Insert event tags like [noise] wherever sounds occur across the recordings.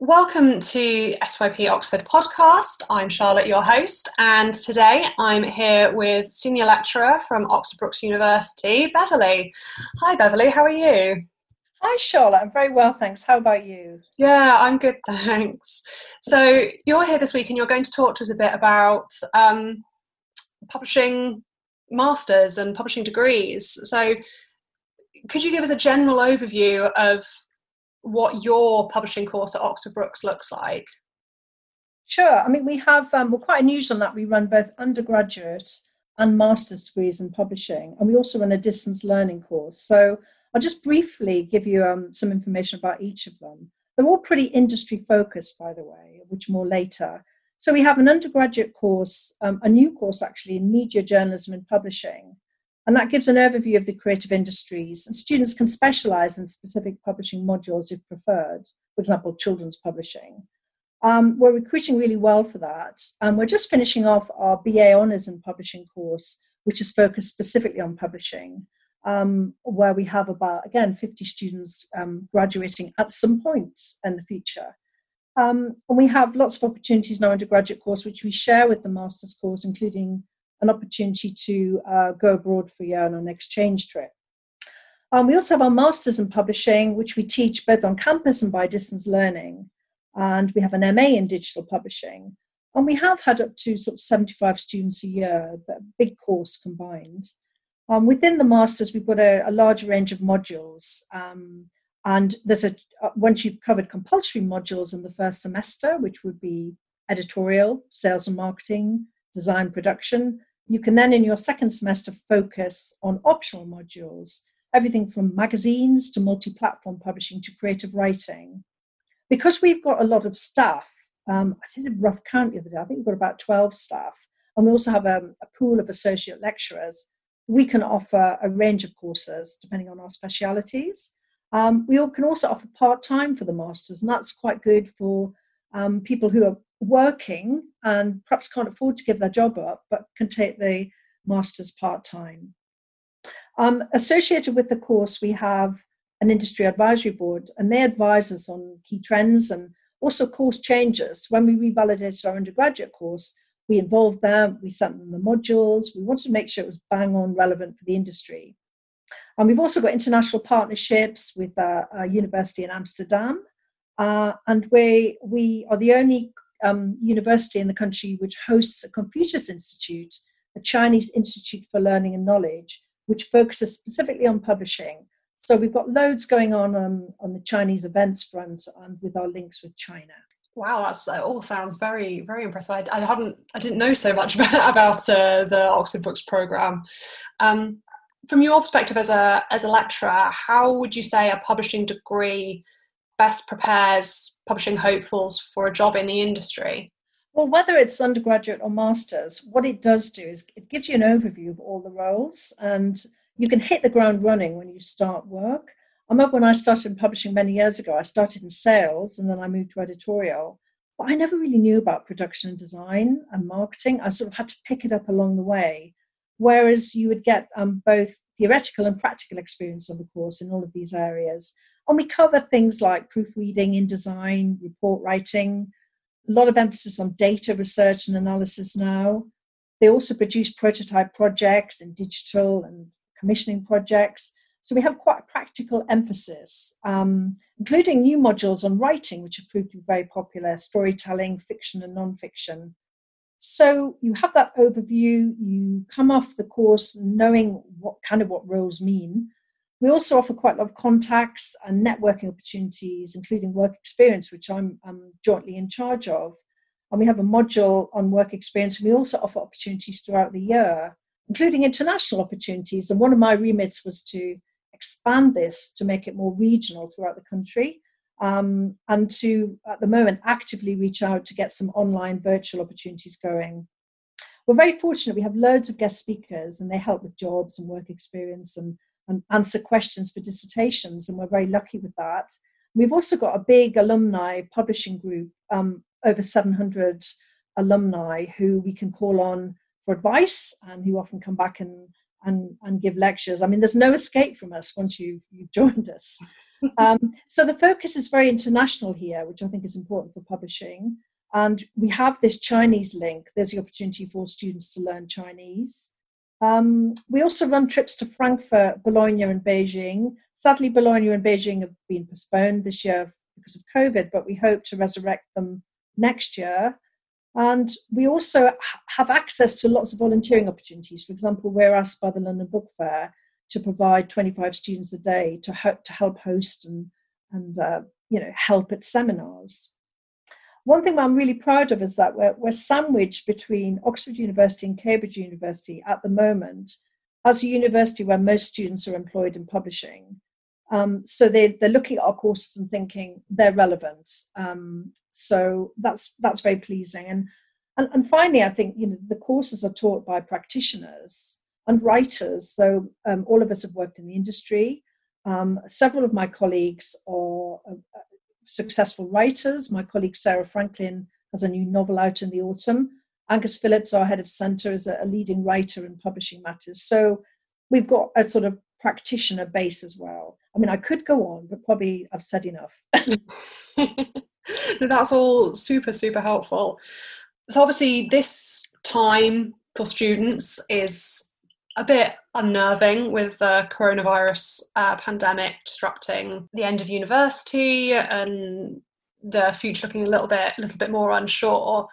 Welcome to SYP Oxford podcast. I'm Charlotte, your host, and today I'm here with senior lecturer from Oxford Brookes University, Beverly. Hi, Beverly, how are you? Hi, Charlotte. I'm very well, thanks. How about you? Yeah, I'm good, [laughs] thanks. So, you're here this week and you're going to talk to us a bit about um, publishing masters and publishing degrees. So, could you give us a general overview of what your publishing course at Oxford Brookes looks like? Sure. I mean, we have, um, we're quite unusual in that we run both undergraduate and master's degrees in publishing, and we also run a distance learning course. So I'll just briefly give you um, some information about each of them. They're all pretty industry focused, by the way, which more later. So we have an undergraduate course, um, a new course actually in media journalism and publishing, and that gives an overview of the creative industries. And students can specialize in specific publishing modules if preferred, for example, children's publishing. Um, we're recruiting really well for that. And we're just finishing off our BA Honours in Publishing course, which is focused specifically on publishing, um, where we have about, again, 50 students um, graduating at some point in the future. Um, and we have lots of opportunities in our undergraduate course, which we share with the master's course, including an opportunity to uh, go abroad for a year on an exchange trip. Um, we also have our Masters in Publishing, which we teach both on campus and by distance learning. And we have an MA in Digital Publishing. And we have had up to sort of 75 students a year, a big course combined. Um, within the Masters, we've got a, a large range of modules. Um, and there's a, uh, once you've covered compulsory modules in the first semester, which would be editorial, sales and marketing, design production, you can then, in your second semester, focus on optional modules, everything from magazines to multi platform publishing to creative writing. Because we've got a lot of staff, um, I did a rough count the other day, I think we've got about 12 staff, and we also have a, a pool of associate lecturers. We can offer a range of courses depending on our specialities. Um, we can also offer part time for the masters, and that's quite good for um, people who are working and perhaps can't afford to give their job up, but can take the master's part time. Um, associated with the course, we have an industry advisory board, and they advise us on key trends and also course changes. When we revalidated our undergraduate course, we involved them, we sent them the modules, we wanted to make sure it was bang on relevant for the industry. And we've also got international partnerships with a, a university in Amsterdam, uh, and we, we are the only um, university in the country which hosts a Confucius Institute, a Chinese Institute for Learning and Knowledge, which focuses specifically on publishing. So we've got loads going on on, on the Chinese events front and with our links with China. Wow, that's uh, all sounds very, very impressive. I, I hadn't, I didn't know so much [laughs] about, about uh, the Oxford Brookes program. Um, from your perspective as a as a lecturer, how would you say a publishing degree best prepares publishing hopefuls for a job in the industry? Well, whether it's undergraduate or master's, what it does do is it gives you an overview of all the roles and you can hit the ground running when you start work. I remember when I started in publishing many years ago, I started in sales and then I moved to editorial. But I never really knew about production and design and marketing. I sort of had to pick it up along the way. Whereas you would get um, both theoretical and practical experience on the course in all of these areas. And we cover things like proofreading, InDesign, report writing, a lot of emphasis on data research and analysis now. They also produce prototype projects and digital and commissioning projects. So we have quite a practical emphasis, um, including new modules on writing, which have proved to be very popular storytelling, fiction, and non-fiction. So you have that overview, you come off the course knowing what kind of what roles mean, we also offer quite a lot of contacts and networking opportunities, including work experience, which I'm, I'm jointly in charge of. And we have a module on work experience. We also offer opportunities throughout the year, including international opportunities. And one of my remits was to expand this to make it more regional throughout the country um, and to, at the moment, actively reach out to get some online virtual opportunities going. We're very fortunate. We have loads of guest speakers and they help with jobs and work experience and and answer questions for dissertations, and we're very lucky with that. We've also got a big alumni publishing group, um, over 700 alumni who we can call on for advice and who often come back and and, and give lectures. I mean, there's no escape from us once you, you've [laughs] joined us. um, so the focus is very international here, which I think is important for publishing. And we have this Chinese link. There's the opportunity for students to learn Chinese. Um, we also run trips to Frankfurt, Bologna, and Beijing. Sadly, Bologna and Beijing have been postponed this year because of COVID, but we hope to resurrect them next year. And we also have access to lots of volunteering opportunities. For example, we're asked by the London Book Fair to provide 25 students a day to, ho- to help host and, and uh, you know, help at seminars. One thing I'm really proud of is that we're, we're sandwiched between Oxford University and Cambridge University at the moment as a university where most students are employed in publishing. Um, so they, they're looking at our courses and thinking they're relevant. Um, so that's that's very pleasing. And, and and finally, I think you know the courses are taught by practitioners and writers. So um, all of us have worked in the industry. Um, several of my colleagues are uh, successful writers. My colleague Sarah Franklin has a new novel out in the autumn. Angus Phillips, our head of centre, is a, leading writer in publishing matters. So we've got a sort of practitioner base as well. I mean, I could go on, but probably I've said enough. [laughs] [laughs] That's all super, super helpful. So, obviously, this time for students is a bit unnerving with the coronavirus uh, pandemic disrupting the end of university and the future looking a little bit, a little bit more unsure.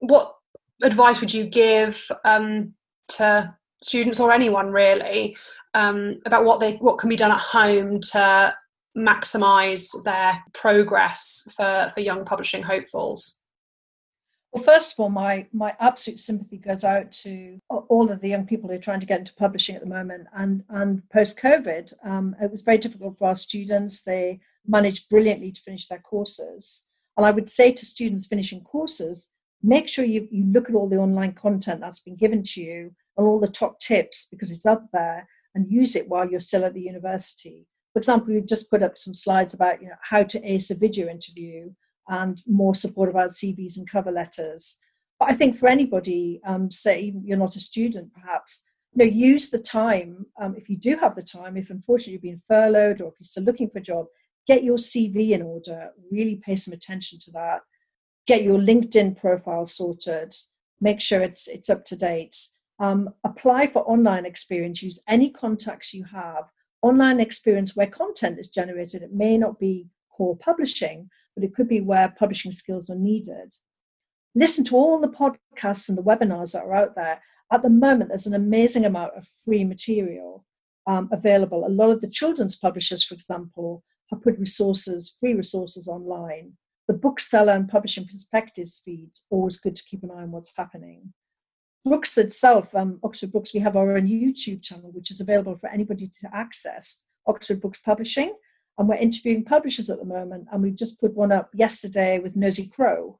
What advice would you give um, to students or anyone really um, about what they what can be done at home to maximize their progress for for young publishing hopefuls well first of all my my absolute sympathy goes out to all of the young people who are trying to get into publishing at the moment and and post covid um, it was very difficult for our students. They managed brilliantly to finish their courses. And i would say to students finishing courses make sure you, you look at all the online content that's been given to you and all the top tips because it's up there and use it while you're still at the university. For example, we've just put up some slides about you know how to ace a video interview and more support about CVs and cover letters. But I think for anybody, um, say you're not a student, perhaps you know use the time um, if you do have the time. If unfortunately you've been furloughed or if you're still looking for a job, get your CV in order. Really pay some attention to that. Get your LinkedIn profile sorted. Make sure it's it's up to date um, apply for online experience, use any contacts you have. Online experience where content is generated, it may not be core publishing, but it could be where publishing skills are needed. Listen to all the podcasts and the webinars that are out there. At the moment, there's an amazing amount of free material um, available. A lot of the children's publishers, for example, have put resources, free resources online. The bookseller and publishing perspectives feeds, always good to keep an eye on what's happening. Brookes itself, um, Oxford Brookes, we have our own YouTube channel, which is available for anybody to access, Oxford Brookes Publishing. And we're interviewing publishers at the moment, and we've just put one up yesterday with Nosy Crow.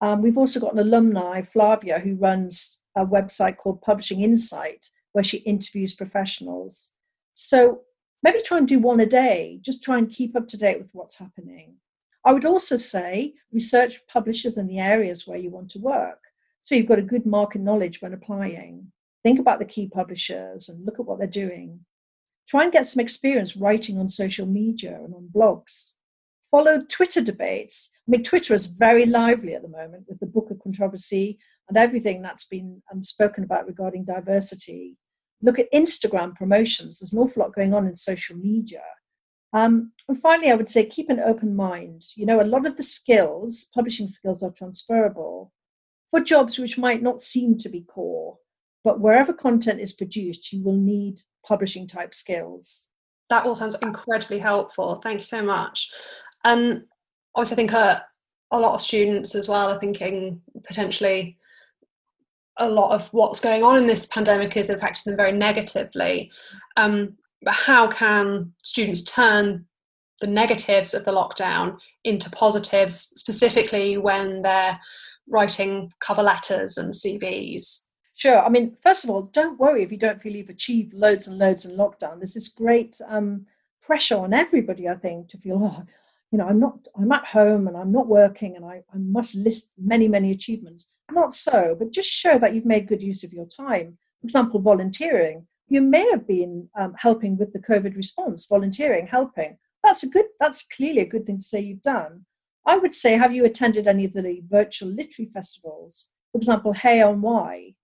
Um, we've also got an alumni, Flavia, who runs a website called Publishing Insight, where she interviews professionals. So maybe try and do one a day, just try and keep up to date with what's happening. I would also say research publishers in the areas where you want to work. So you've got a good market knowledge when applying. Think about the key publishers and look at what they're doing. Try and get some experience writing on social media and on blogs. Follow Twitter debates. I mean, Twitter is very lively at the moment with the Booker controversy and everything that's been um, spoken about regarding diversity. Look at Instagram promotions. There's an awful lot going on in social media. Um, and finally, I would say keep an open mind. You know, a lot of the skills, publishing skills, are transferable for jobs which might not seem to be core. But wherever content is produced, you will need publishing type skills. That all sounds incredibly helpful. Thank you so much. And obviously, I think a, a lot of students as well are thinking potentially a lot of what's going on in this pandemic is affecting them very negatively. Um, but how can students turn the negatives of the lockdown into positives, specifically when they're writing cover letters and CVs? Sure. I mean, first of all, don't worry if you don't feel you've achieved loads and loads in lockdown. There's this great um, pressure on everybody, I think, to feel, oh, you know, I'm not, I'm at home and I'm not working and I, I must list many, many achievements. Not so, but just show that you've made good use of your time. For example, volunteering. You may have been um, helping with the COVID response, volunteering, helping. That's a good. That's clearly a good thing to say you've done. I would say, have you attended any of the virtual literary festivals? For example, Hay on Wye.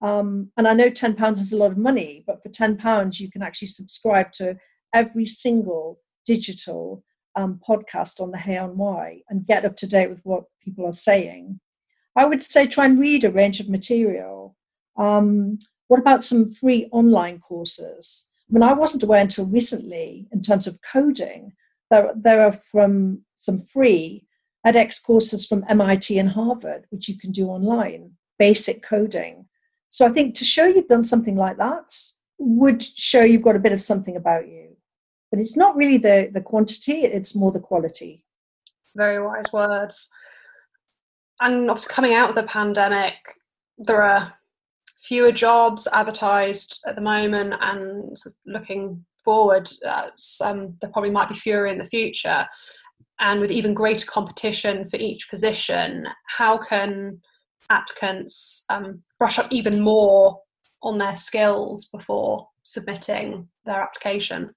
Um, and I know £10 is a lot of money, but for £10, you can actually subscribe to every single digital um, podcast on the Hay on Wye and get up to date with what people are saying. I would say try and read a range of material. Um, what about some free online courses? I mean, I wasn't aware until recently in terms of coding. There, there are from some free edX courses from MIT and Harvard, which you can do online, basic coding. So I think to show you've done something like that would show you've got a bit of something about you. But it's not really the, the quantity, it's more the quality. Very wise words. And obviously, coming out of the pandemic, there are fewer jobs advertised at the moment, and looking forward, uh, there probably might be fewer in the future. And with even greater competition for each position, how can applicants um, brush up even more on their skills before submitting their application?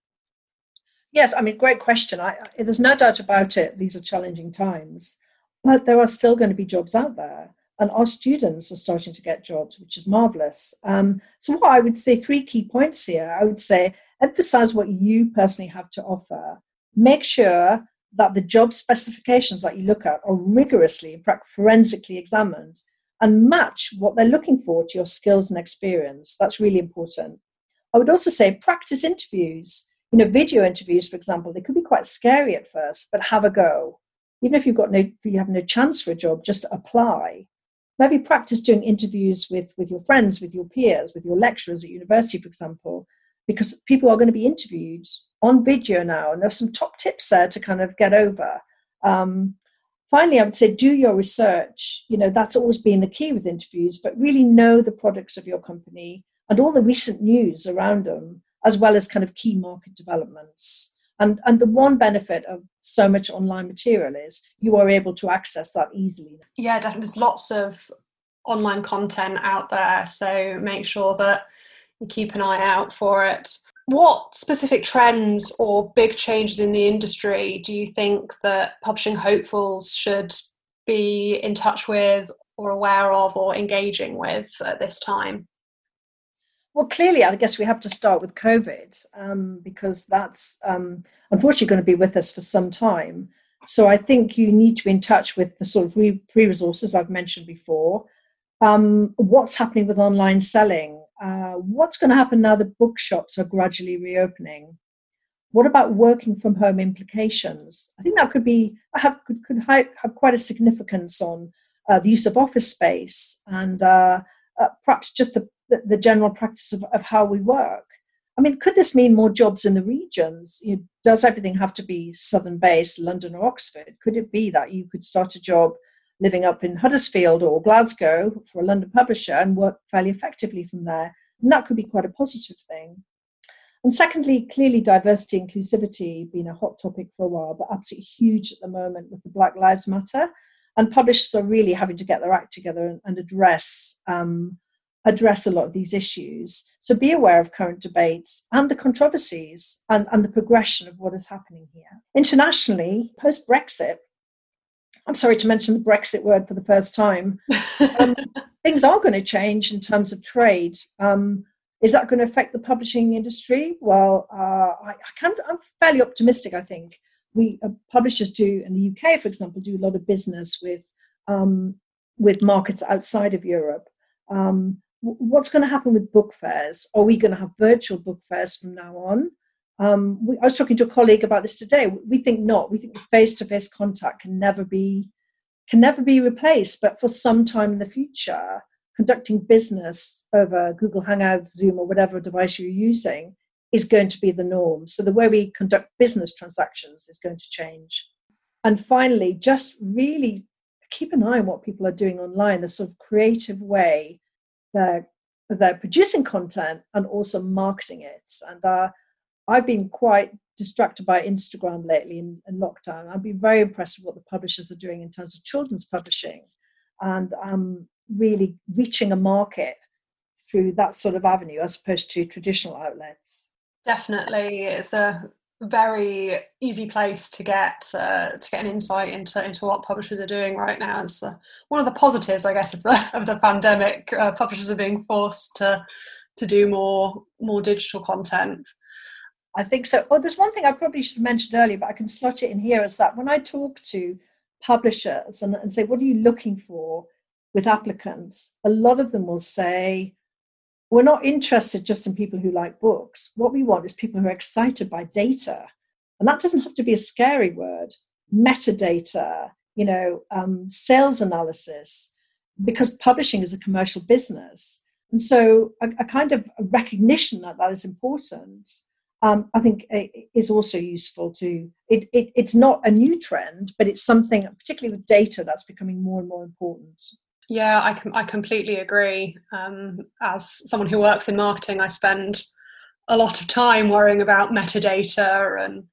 Yes, I mean, great question. I, I, there's no doubt about it. These are challenging times, but there are still going to be jobs out there, and our students are starting to get jobs, which is marvelous. Um, so, what I would say, three key points here. I would say emphasize what you personally have to offer. Make sure that the job specifications that you look at are rigorously, in fact, forensically examined and match what they're looking for to your skills and experience. That's really important. I would also say practice interviews. You know, video interviews, for example, they could be quite scary at first, but have a go. Even if you've got no, you have no chance for a job, just apply. Maybe practice doing interviews with, with your friends, with your peers, with your lecturers at university, for example, because people are going to be interviewed on video now, and there's some top tips there to kind of get over. Um, finally, I would say do your research. You know, that's always been the key with interviews, but really know the products of your company and all the recent news around them, as well as kind of key market developments. And, and the one benefit of so much online material is you are able to access that easily. Yeah, definitely. There's lots of online content out there, so make sure that you keep an eye out for it. What specific trends or big changes in the industry do you think that publishing hopefuls should be in touch with or aware of or engaging with at this time? Well, clearly, I guess we have to start with COVID um, because that's um, unfortunately going to be with us for some time. So I think you need to be in touch with the sort of free resources I've mentioned before. Um, what's happening with online selling? Uh, what's going to happen now that bookshops are gradually reopening? What about working from home implications? I think that could be have could, could have quite a significance on uh, the use of office space and uh, uh, perhaps just the, the, general practice of, of how we work. I mean, could this mean more jobs in the regions? You know, does everything have to be southern based, London or Oxford? Could it be that you could start a job living up in Huddersfield or Glasgow for a London publisher and work fairly effectively from there. And that could be quite a positive thing. And secondly, clearly diversity inclusivity been a hot topic for a while, but absolutely huge at the moment with the Black Lives Matter. And publishers are really having to get their act together and, and address um, address a lot of these issues. So be aware of current debates and the controversies and, and the progression of what is happening here. Internationally, post Brexit, I'm sorry to mention the Brexit word for the first time. Um, [laughs] things are going to change in terms of trade. Um, is that going to affect the publishing industry? Well, uh, I, I am fairly optimistic. I think we uh, publishers do in the UK, for example, do a lot of business with um, with markets outside of Europe. Um, what's going to happen with book fairs? Are we going to have virtual book fairs from now on? Um, we, I was talking to a colleague about this today. We think not. We think face-to-face contact can never be can never be replaced. But for some time in the future, conducting business over Google Hangouts, Zoom, or whatever device you're using is going to be the norm. So the way we conduct business transactions is going to change. And finally, just really keep an eye on what people are doing online, the sort of creative way they're, they're producing content and also marketing it. And uh, I've been quite distracted by Instagram lately in, in, lockdown. I've been very impressed with what the publishers are doing in terms of children's publishing and um, really reaching a market through that sort of avenue as opposed to traditional outlets. Definitely, it's a very easy place to get uh, to get an insight into into what publishers are doing right now. It's uh, one of the positives, I guess, of the of the pandemic. Uh, publishers are being forced to to do more more digital content. I think so. Oh, there's one thing I probably should have mentioned earlier, but I can slot it in here. Is that when I talk to publishers and, and say, "What are you looking for with applicants?" A lot of them will say, we're not interested just in people who like books. What we want is people who are excited by data. And that doesn't have to be a scary word. Metadata, you know, um, sales analysis, because publishing is a commercial business. And so a, a kind of recognition that that is important, um, I think is also useful to, it, it, it's not a new trend, but it's something, particularly with data, that's becoming more and more important. Yeah, I, com- I completely agree. Um, as someone who works in marketing, I spend a lot of time worrying about metadata and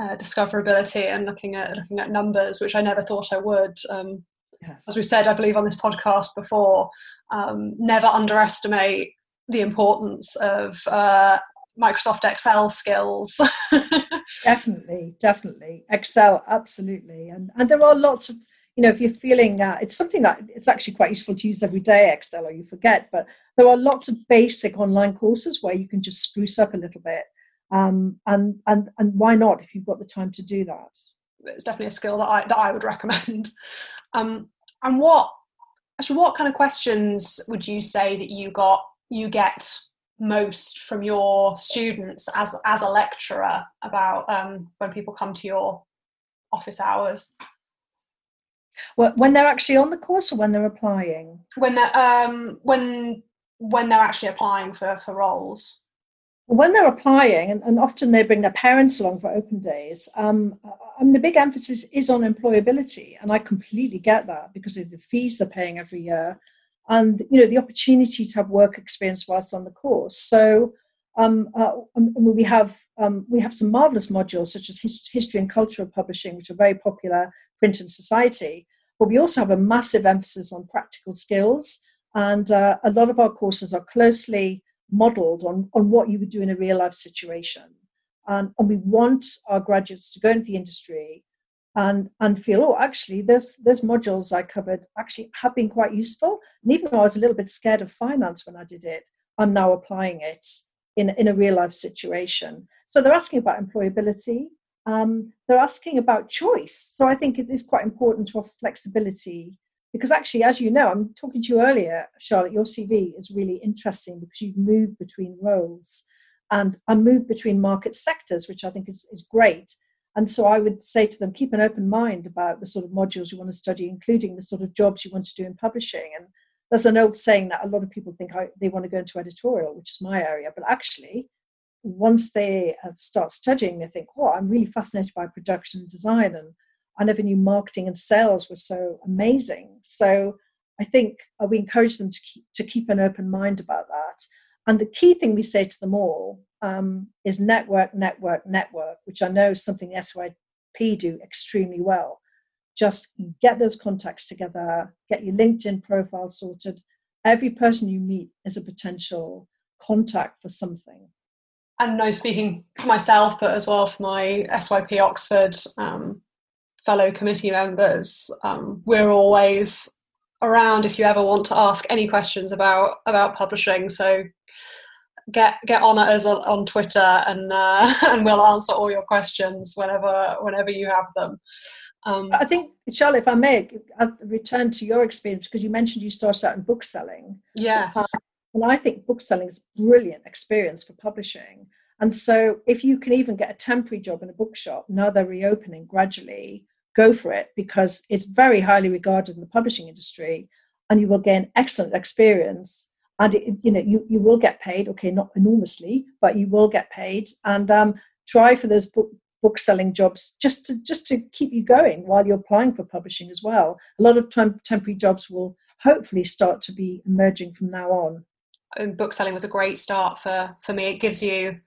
uh, discoverability and looking at looking at numbers, which I never thought I would. Um, yes. As we've said, I believe on this podcast before, um, never underestimate the importance of uh, Microsoft Excel skills. [laughs] definitely, definitely Excel, absolutely, and and there are lots of you know, if you're feeling uh, it's something that it's actually quite useful to use every day, Excel, or you forget. But there are lots of basic online courses where you can just spruce up a little bit, um, and and and why not if you've got the time to do that? It's definitely a skill that I that I would [laughs] recommend. Um, and what actually, what kind of questions would you say that you got you get most from your students as as a lecturer about um, when people come to your office hours? when they're actually on the course or when they're applying? When they're um, when when they're actually applying for for roles. When they're applying, and, and often they bring their parents along for open days, um, and the big emphasis is on employability, and I completely get that because of the fees they're paying every year, and you know the opportunity to have work experience whilst on the course. So um, uh, um, we have um, we have some marvelous modules such as his, history and culture of publishing, which are very popular print and society. But we also have a massive emphasis on practical skills, and uh, a lot of our courses are closely modelled on, on what you would do in a real life situation. And we want our graduates to go into the industry and and feel oh actually there's there's modules I covered actually have been quite useful and even though I was a little bit scared of finance when I did it I'm now applying it in in a real life situation so they're asking about employability um, they're asking about choice. So I think it is quite important to offer flexibility because actually, as you know, I'm talking to you earlier, Charlotte, your CV is really interesting because you've moved between roles and, and moved between market sectors, which I think is, is great. And so I would say to them, keep an open mind about the sort of modules you want to study, including the sort of jobs you want to do in publishing. And there's an old saying that a lot of people think they want to go into editorial, which is my area, but actually, once they start studying, they think, "Oh, I'm really fascinated by production and design, and I never knew marketing and sales were so amazing." So I think uh, we encourage them to keep to keep an open mind about that. And the key thing we say to them all um, is network, network, network, which I know is something SYP do extremely well. Just get those contacts together, get your LinkedIn profile sorted. Every person you meet is a potential contact for something and no speaking for myself, but as well for my SYP Oxford um, fellow committee members, um, we're always around if you ever want to ask any questions about about publishing. So get get on at us on Twitter, and uh, [laughs] and we'll answer all your questions whenever whenever you have them. Um, I think, Charlotte, if I may, return to your experience because you mentioned you started out in book selling. Yes. Uh, and I think book selling is a brilliant experience for publishing. And so, if you can even get a temporary job in a bookshop, now they're reopening gradually, go for it because it's very highly regarded in the publishing industry and you will gain excellent experience. And it, you know you, you will get paid, okay, not enormously, but you will get paid. And um, try for those book, book selling jobs just to just to keep you going while you're applying for publishing as well. A lot of time temporary jobs will hopefully start to be emerging from now on book selling was a great start for for me. It gives you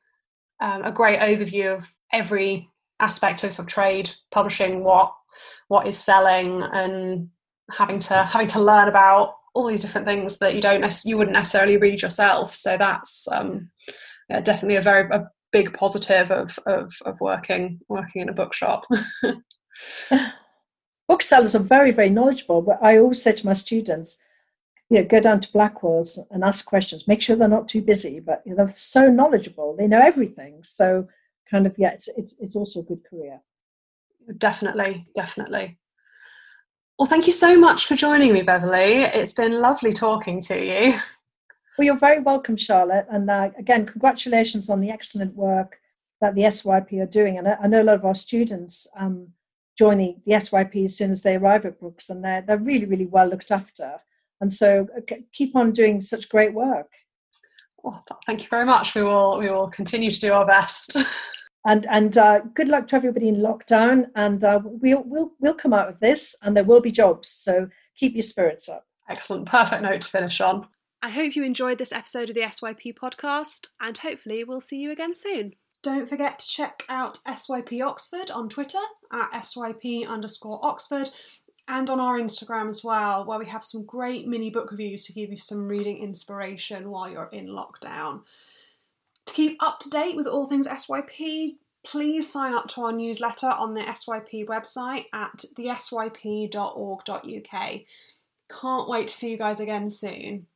um, a great overview of every aspect of, sort of trade publishing, what what is selling, and having to having to learn about all these different things that you don't you wouldn't necessarily read yourself. So that's um, yeah, definitely a very a big positive of, of of working working in a bookshop. [laughs] Booksellers are very very knowledgeable. But I always say to my students, you know, go down to Blackwell's and ask questions. Make sure they're not too busy, but you know, they're so knowledgeable. They know everything. So kind of yeah, it's it's, it's also a good career. Definitely, definitely. Well, thank you so much for joining me, Beverly. It's been lovely talking to you. Well, you're very welcome, Charlotte. And uh, again, congratulations on the excellent work that the SYP are doing. And I, I know a lot of our students um, joining the SYP as soon as they arrive at Brookes, and they're, they're really, really well looked after. And so uh, keep on doing such great work. Well, thank you very much. We will, we will continue to do our best. [laughs] and and uh, good luck to everybody in lockdown. And uh, we'll we'll we'll come out of this and there will be jobs. So keep your spirits up. Excellent. Perfect note to finish on. I hope you enjoyed this episode of the syp podcast and hopefully we'll see you again soon. Don't forget to check out syp oxford on twitter at syp underscore oxford and on our Instagram as well, where we have some great mini book reviews to give you some reading inspiration while you're in lockdown. To keep up to date with all things SYP, please sign up to our newsletter on the SYP website at thesyp.org.uk. Can't wait to see you guys again soon.